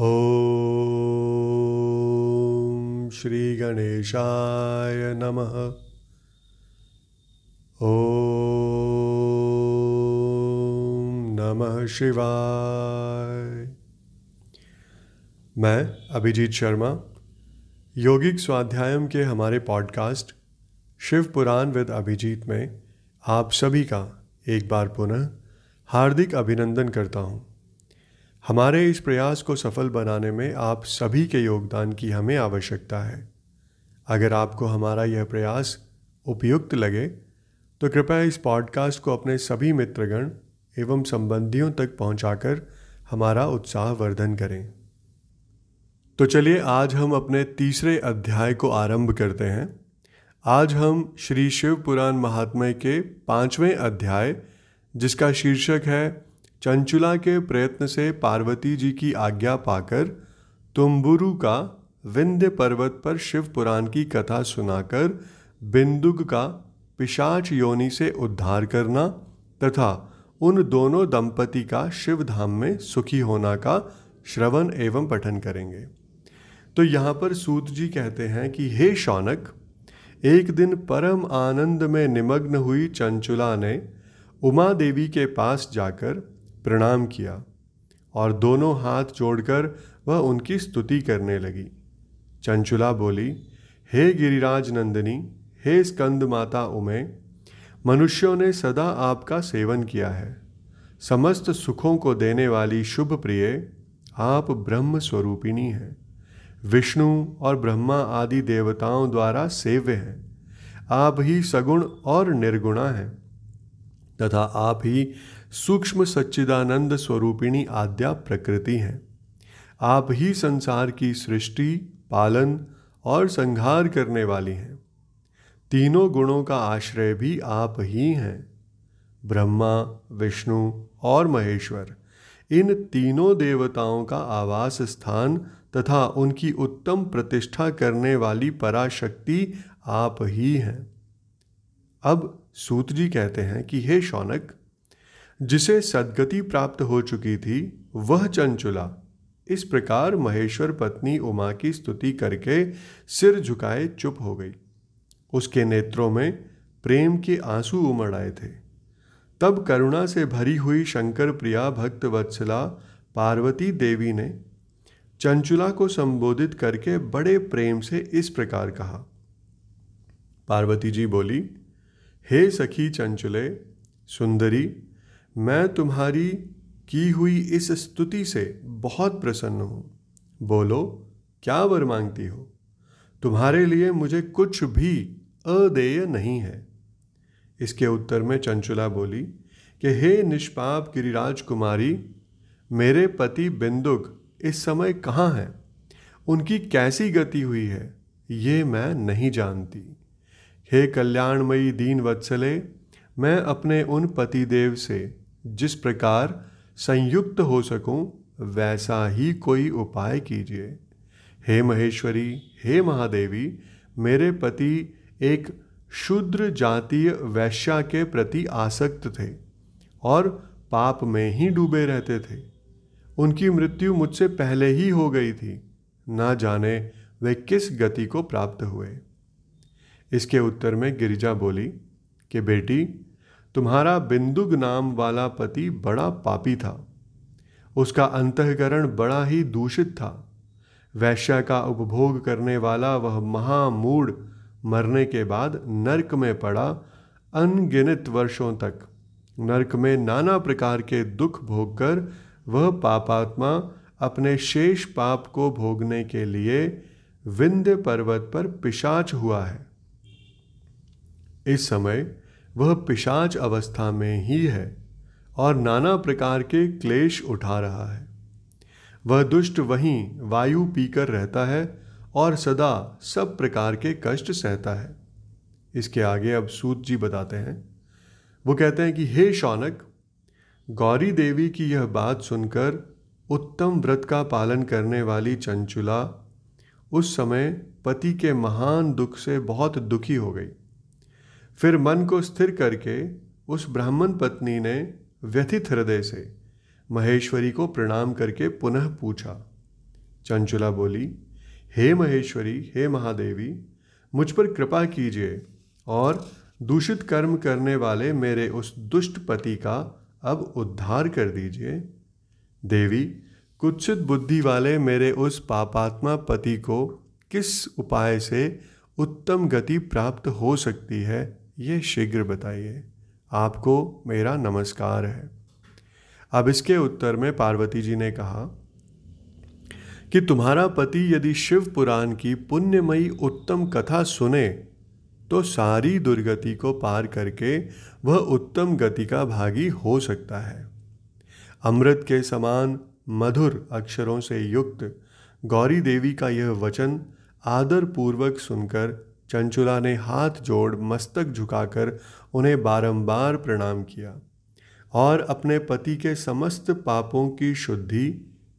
ॐ श्रीगणेशाय नमः। ॐ नमः शिवाय। मैं अभिजीत शर्मा, यौगिक स्वाध्यायम के हमारे पॉडकास्ट शिव पुराण विद अभिजीत में आप सभी का एक बार पुनः हार्दिक अभिनंदन करता हूँ। हमारे इस प्रयास को सफल बनाने में आप सभी के योगदान की हमें आवश्यकता है। अगर आपको हमारा यह प्रयास उपयुक्त लगे तो कृपया इस पॉडकास्ट को अपने सभी मित्रगण एवं संबंधियों तक पहुंचाकर हमारा उत्साह वर्धन करें। तो चलिए आज हम अपने तीसरे अध्याय को आरंभ करते हैं। आज हम श्री शिव पुराण महात्म्य के पाँचवें अध्याय, जिसका शीर्षक है चंचुला के प्रयत्न से पार्वती जी की आज्ञा पाकर तुम्बुरु का विंध्य पर्वत पर शिव पुराण की कथा सुनाकर बिंदुक का पिशाच योनि से उद्धार करना तथा उन दोनों दंपति का शिव धाम में सुखी होना का श्रवण एवं पठन करेंगे। तो यहाँ पर सूत जी कहते हैं कि, हे शौनक, एक दिन परम आनंद में निमग्न हुई चंचुला ने उमा देवी के पास जाकर प्रणाम किया और दोनों हाथ जोड़कर वह उनकी स्तुति करने लगी। चंचुला बोली, हे गिरिराज नंदिनी, हे स्कंद माता उमे, मनुष्यों ने सदा आपका सेवन किया है। समस्त सुखों को देने वाली शुभ प्रिय आप ब्रह्म स्वरूपिणी हैं। विष्णु और ब्रह्मा आदि देवताओं द्वारा सेव्य हैं। आप ही सगुण और निर्गुणा हैं। तथा आप ही सूक्ष्म सच्चिदानंद स्वरूपिणी आद्या प्रकृति हैं। आप ही संसार की सृष्टि, पालन और संहार करने वाली हैं। तीनों गुणों का आश्रय भी आप ही हैं। ब्रह्मा, विष्णु और महेश्वर, इन तीनों देवताओं का आवास स्थान तथा उनकी उत्तम प्रतिष्ठा करने वाली पराशक्ति आप ही हैं। अब सूत जी कहते हैं कि, हे शौनक जिसे सदगति प्राप्त हो चुकी थी, वह चंचुला। इस प्रकार महेश्वर पत्नी उमा की स्तुति करके सिर झुकाए चुप हो गई। उसके नेत्रों में प्रेम के आँसू उमड़ आए थे। तब करुणा से भरी हुई शंकर प्रिया भक्त वत्सला पार्वती देवी ने चंचुला को संबोधित करके बड़े प्रेम से इस प्रकार कहा। पार्वती जी बोली, हे सखी चंचुले, सुंदरी मैं तुम्हारी की हुई इस स्तुति से बहुत प्रसन्न हूँ। बोलो, क्या वर मांगती हो? तुम्हारे लिए मुझे कुछ भी अदेय नहीं है। इसके उत्तर में चंचुला बोली, कि हे निष्पाप गिरिराज कुमारी मेरे पति बिंदुक इस समय कहाँ हैं? उनकी कैसी गति हुई है? ये मैं नहीं जानती। हे कल्याणमयी दीन वत्सले मैं अपने उन पतिदेव से जिस प्रकार संयुक्त हो सकूँ, वैसा ही कोई उपाय कीजिए। हे महेश्वरी, हे महादेवी, मेरे पति एक शूद्र जातीय वैश्या के प्रति आसक्त थे और पाप में ही डूबे रहते थे। उनकी मृत्यु मुझसे पहले ही हो गई थी। ना जाने वे किस गति को प्राप्त हुए। इसके उत्तर में गिरिजा बोली कि बेटी तुम्हारा बिंदुग नाम वाला पति बड़ा पापी था। उसका अंतकरण बड़ा ही दूषित था। वैश्या का उपभोग करने वाला वह महामूढ़ मरने के बाद नरक में पड़ा अनगिनत वर्षों तक। नरक में नाना प्रकार के दुख भोगकर वह पापात्मा अपने शेष पाप को भोगने के लिए विंध्य पर्वत पर पिशाच हुआ है। इस समय वह पिशाच अवस्था में ही है और नाना प्रकार के क्लेश उठा रहा है। वह दुष्ट वहीं वायु पीकर रहता है और सदा सब प्रकार के कष्ट सहता है। इसके आगे अब सूत जी बताते हैं। वो कहते हैं कि, हे शौनक, गौरी देवी की यह बात सुनकर उत्तम व्रत का पालन करने वाली चंचुला उस समय पति के महान दुख से बहुत दुखी हो गई। फिर मन को स्थिर करके उस ब्राह्मण पत्नी ने व्यथित हृदय से महेश्वरी को प्रणाम करके पुनः पूछा। चंचुला बोली, हे महेश्वरी, हे महादेवी, मुझ पर कृपा कीजिए और दूषित कर्म करने वाले मेरे उस दुष्ट पति का अब उद्धार कर दीजिए। देवी, कुत्सित बुद्धि वाले मेरे उस पापात्मा पति को किस उपाय से उत्तम गति प्राप्त हो सकती है? ये शीघ्र बताइए, आपको मेरा नमस्कार है। अब इसके उत्तर में पार्वती जी ने कहा, कि तुम्हारा पति यदि शिव पुराण की पुण्यमयी उत्तम कथा सुने तो सारी दुर्गति को पार करके वह उत्तम गति का भागी हो सकता है। अमृत के समान मधुर अक्षरों से युक्त गौरी देवी का यह वचन आदर पूर्वक सुनकर चंचुला ने हाथ जोड़ मस्तक झुकाकर उन्हें बारंबार प्रणाम किया और अपने पति के समस्त पापों की शुद्धि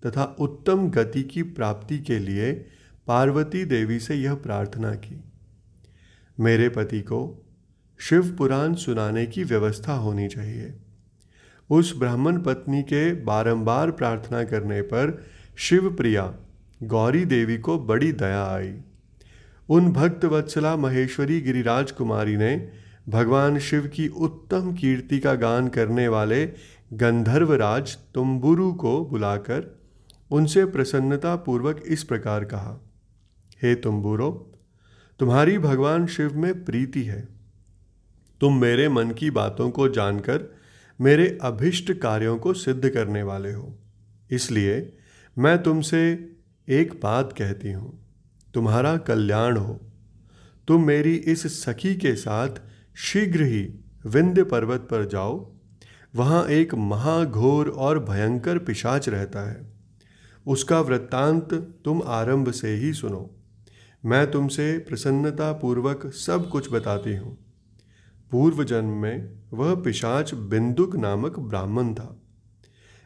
तथा उत्तम गति की प्राप्ति के लिए पार्वती देवी से यह प्रार्थना की। मेरे पति को शिव पुराण सुनाने की व्यवस्था होनी चाहिए। उस ब्राह्मण पत्नी के बारंबार प्रार्थना करने पर शिव प्रिया गौरी देवी को बड़ी दया आई। उन भक्त वत्सला महेश्वरी गिरिराज कुमारी ने भगवान शिव की उत्तम कीर्ति का गान करने वाले गंधर्वराज तुम्बुरु को बुलाकर उनसे प्रसन्नता पूर्वक इस प्रकार कहा, हे तुम्बुरो, तुम्हारी भगवान शिव में प्रीति है। तुम मेरे मन की बातों को जानकर मेरे अभिष्ट कार्यों को सिद्ध करने वाले हो। इसलिए मैं तुमसे एक बात कहती हूँ। तुम्हारा कल्याण हो। तुम मेरी इस सखी के साथ शीघ्र ही विंध्य पर्वत पर जाओ। वहाँ एक महाघोर और भयंकर पिशाच रहता है। उसका वृत्तांत तुम आरंभ से ही सुनो। मैं तुमसे प्रसन्नता पूर्वक सब कुछ बताती हूँ। पूर्व जन्म में वह पिशाच बिंदुक नामक ब्राह्मण था।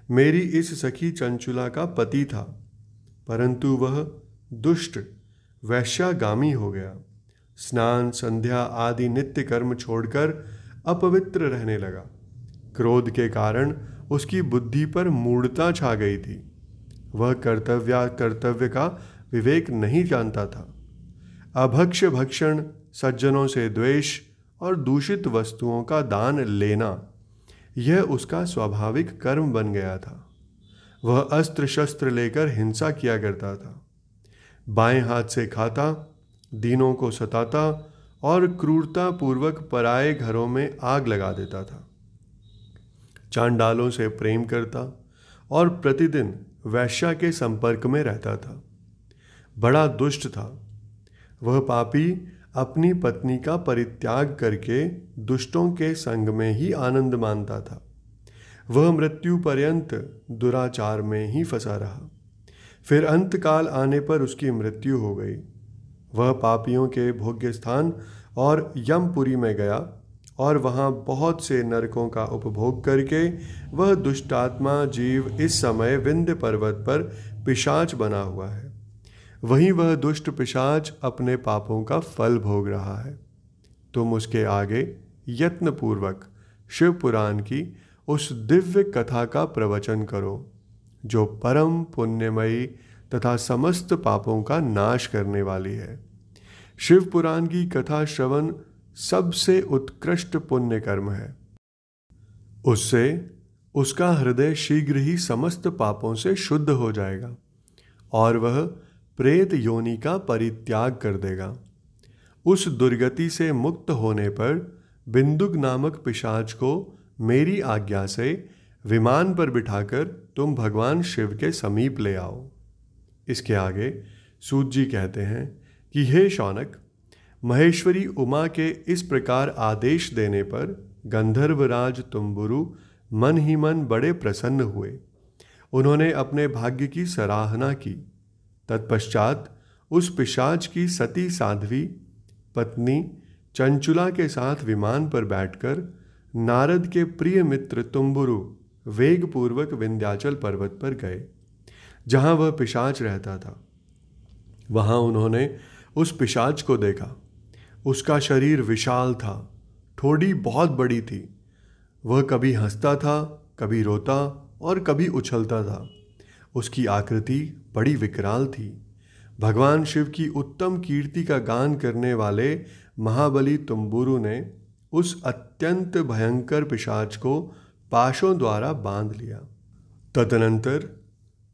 मेरी इस सखी चंचुला का पति था, परंतु वह दुष्ट वैश्यागामी हो गया। स्नान, संध्या आदि नित्य कर्म छोड़कर अपवित्र रहने लगा। क्रोध के कारण उसकी बुद्धि पर मूढ़ता छा गई थी। वह कर्तव्य कर्तव्य का विवेक नहीं जानता था। अभक्ष भक्षण, सज्जनों से द्वेष और दूषित वस्तुओं का दान लेना, यह उसका स्वाभाविक कर्म बन गया था। वह अस्त्र शस्त्र लेकर हिंसा किया करता था। बाएँ हाथ से खाता, दीनों को सताता और क्रूरता पूर्वक पराए घरों में आग लगा देता था। चांडालों से प्रेम करता और प्रतिदिन वैश्या के संपर्क में रहता था। बड़ा दुष्ट था। वह पापी अपनी पत्नी का परित्याग करके दुष्टों के संग में ही आनंद मानता था। वह मृत्यु पर्यंत दुराचार में ही फंसा रहा। फिर अंतकाल आने पर उसकी मृत्यु हो गई। वह पापियों के भोग्य स्थान और यमपुरी में गया और वहाँ बहुत से नरकों का उपभोग करके वह दुष्टात्मा जीव इस समय विंध्य पर्वत पर पिशाच बना हुआ है। वहीं वह दुष्ट पिशाच अपने पापों का फल भोग रहा है। तुम उसके आगे यत्नपूर्वक शिव पुराण की उस दिव्य कथा का प्रवचन करो। जो परम पुण्यमयी तथा समस्त पापों का नाश करने वाली है। शिव पुराण की कथा श्रवण सबसे उत्कृष्ट पुण्य कर्म है। उससे उसका हृदय शीघ्र ही समस्त पापों से शुद्ध हो जाएगा और वह प्रेत योनि का परित्याग कर देगा। उस दुर्गति से मुक्त होने पर बिंदुक नामक पिशाच को मेरी आज्ञा से विमान पर बिठाकर तुम भगवान शिव के समीप ले आओ। इसके आगे सूत जी कहते हैं कि, हे शौनक, महेश्वरी उमा के इस प्रकार आदेश देने पर गंधर्वराज तुम्बुरु मन ही मन बड़े प्रसन्न हुए। उन्होंने अपने भाग्य की सराहना की। तत्पश्चात उस पिशाच की सती साध्वी, पत्नी चंचुला के साथ विमान पर बैठकर नारद के प्रिय मित्र तुम्बुरु वेगपूर्वक विंध्याचल पर्वत पर गए, जहाँ वह पिशाच रहता था। वहाँ उन्होंने उस पिशाच को देखा। उसका शरीर विशाल था, ठोड़ी बहुत बड़ी थी। वह कभी हंसता था, कभी रोता और कभी उछलता था। उसकी आकृति बड़ी विकराल थी। भगवान शिव की उत्तम कीर्ति का गान करने वाले महाबली तुम्बुरु ने उस अत्यंत भयंकर पिशाच को पाशों द्वारा बाँध लिया। तदनंतर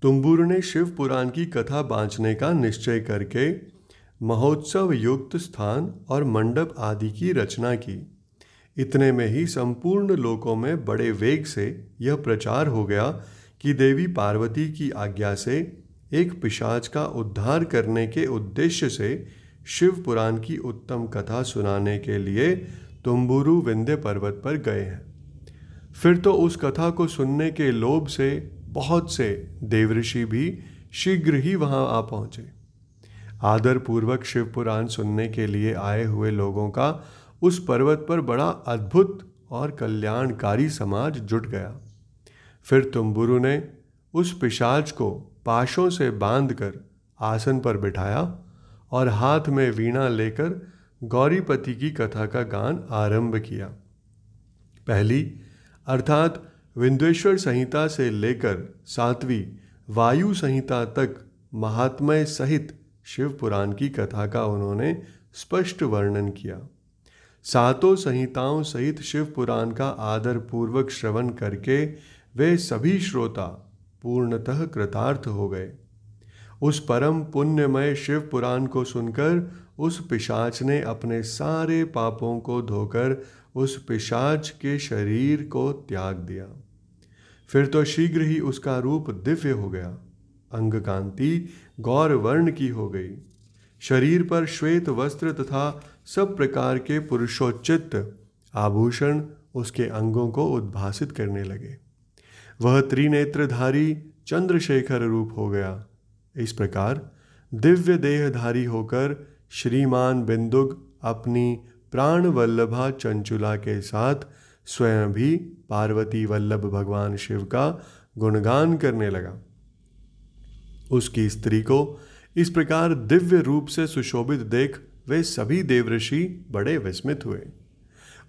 तुम्बुरु ने शिव पुराण की कथा बांचने का निश्चय करके महोत्सव युक्त स्थान और मंडप आदि की रचना की। इतने में ही संपूर्ण लोकों में बड़े वेग से यह प्रचार हो गया कि देवी पार्वती की आज्ञा से एक पिशाच का उद्धार करने के उद्देश्य से शिव पुराण की उत्तम कथा सुनाने के लिए तुम्बुरु विंध्य पर्वत पर गए हैं। फिर तो उस कथा को सुनने के लोभ से, बहुत से देवऋषि भी शीघ्र ही वहाँ आ पहुँचे। आदरपूर्वक शिव पुराण सुनने के लिए आए हुए लोगों का उस पर्वत पर बड़ा अद्भुत और कल्याणकारी समाज जुट गया। फिर तुम्बुरु ने उस पिशाच को पाशों से बांधकर आसन पर बिठाया और हाथ में वीणा लेकर गौरीपति की कथा का गान आरंभ किया। पहली अर्थात विंदेश्वर संहिता से लेकर सातवीं वायु संहिता तक महात्मय सहित शिव पुराण की कथा का उन्होंने स्पष्ट वर्णन किया। सातों संहिताओं सहित शिव पुराण का आदर पूर्वक श्रवण करके वे सभी श्रोता पूर्णतः कृतार्थ हो गए। उस परम पुण्यमय शिव पुराण को सुनकर उस पिशाच ने अपने सारे पापों को धोकर उस पिशाच के शरीर को त्याग दिया। फिर तो शीघ्र ही उसका रूप दिव्य हो गया। अंग कांति गौर वर्ण की हो गई। शरीर पर श्वेत वस्त्र तथा सब प्रकार के पुरुषोचित आभूषण उसके अंगों को उद्भासित करने लगे। वह त्रिनेत्रधारी चंद्रशेखर रूप हो गया। इस प्रकार दिव्य देहधारी होकर श्रीमान बिंदुक अपनी प्राण वल्लभा चंचुला के साथ स्वयं भी पार्वती वल्लभ भगवान शिव का गुणगान करने लगा। उसकी स्त्री को इस प्रकार दिव्य रूप से सुशोभित देख वे सभी देवऋषि बड़े विस्मित हुए।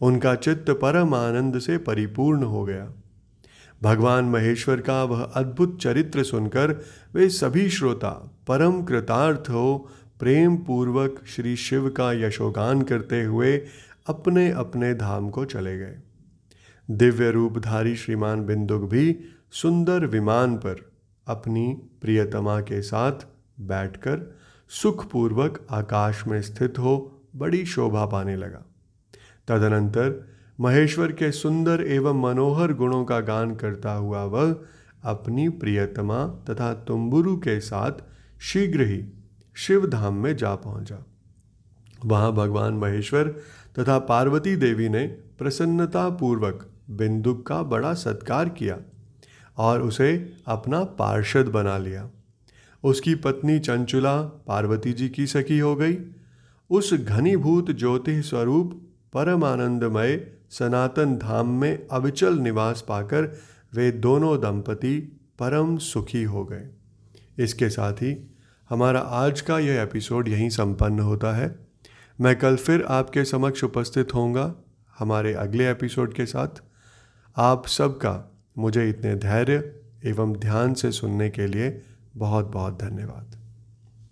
उनका चित्त परम आनंद से परिपूर्ण हो गया। भगवान महेश्वर का वह अद्भुत चरित्र सुनकर वे सभी श्रोता परम कृतार्थ हो प्रेम पूर्वक श्री शिव का यशोगान करते हुए अपने अपने धाम को चले गए। दिव्य रूपधारी श्रीमान बिंदुक भी सुंदर विमान पर अपनी प्रियतमा के साथ बैठकर सुखपूर्वक आकाश में स्थित हो बड़ी शोभा पाने लगा। तदनंतर महेश्वर के सुंदर एवं मनोहर गुणों का गान करता हुआ वह अपनी प्रियतमा तथा तुम्बुरु के साथ शीघ्र ही शिव धाम में जा पहुँचा। वहाँ भगवान महेश्वर तथा पार्वती देवी ने प्रसन्नता पूर्वक बिंदुक का बड़ा सत्कार किया और उसे अपना पार्षद बना लिया। उसकी पत्नी चंचुला पार्वती जी की सखी हो गई। उस घनीभूत ज्योति स्वरूप परमानंदमय सनातन धाम में अविचल निवास पाकर वे दोनों दंपति परम सुखी हो गए। इसके साथ ही हमारा आज का यह एपिसोड यहीं संपन्न होता है। मैं कल फिर आपके समक्ष उपस्थित होऊँगा हमारे अगले एपिसोड के साथ। आप सबका मुझे इतने धैर्य एवं ध्यान से सुनने के लिए बहुत बहुत धन्यवाद।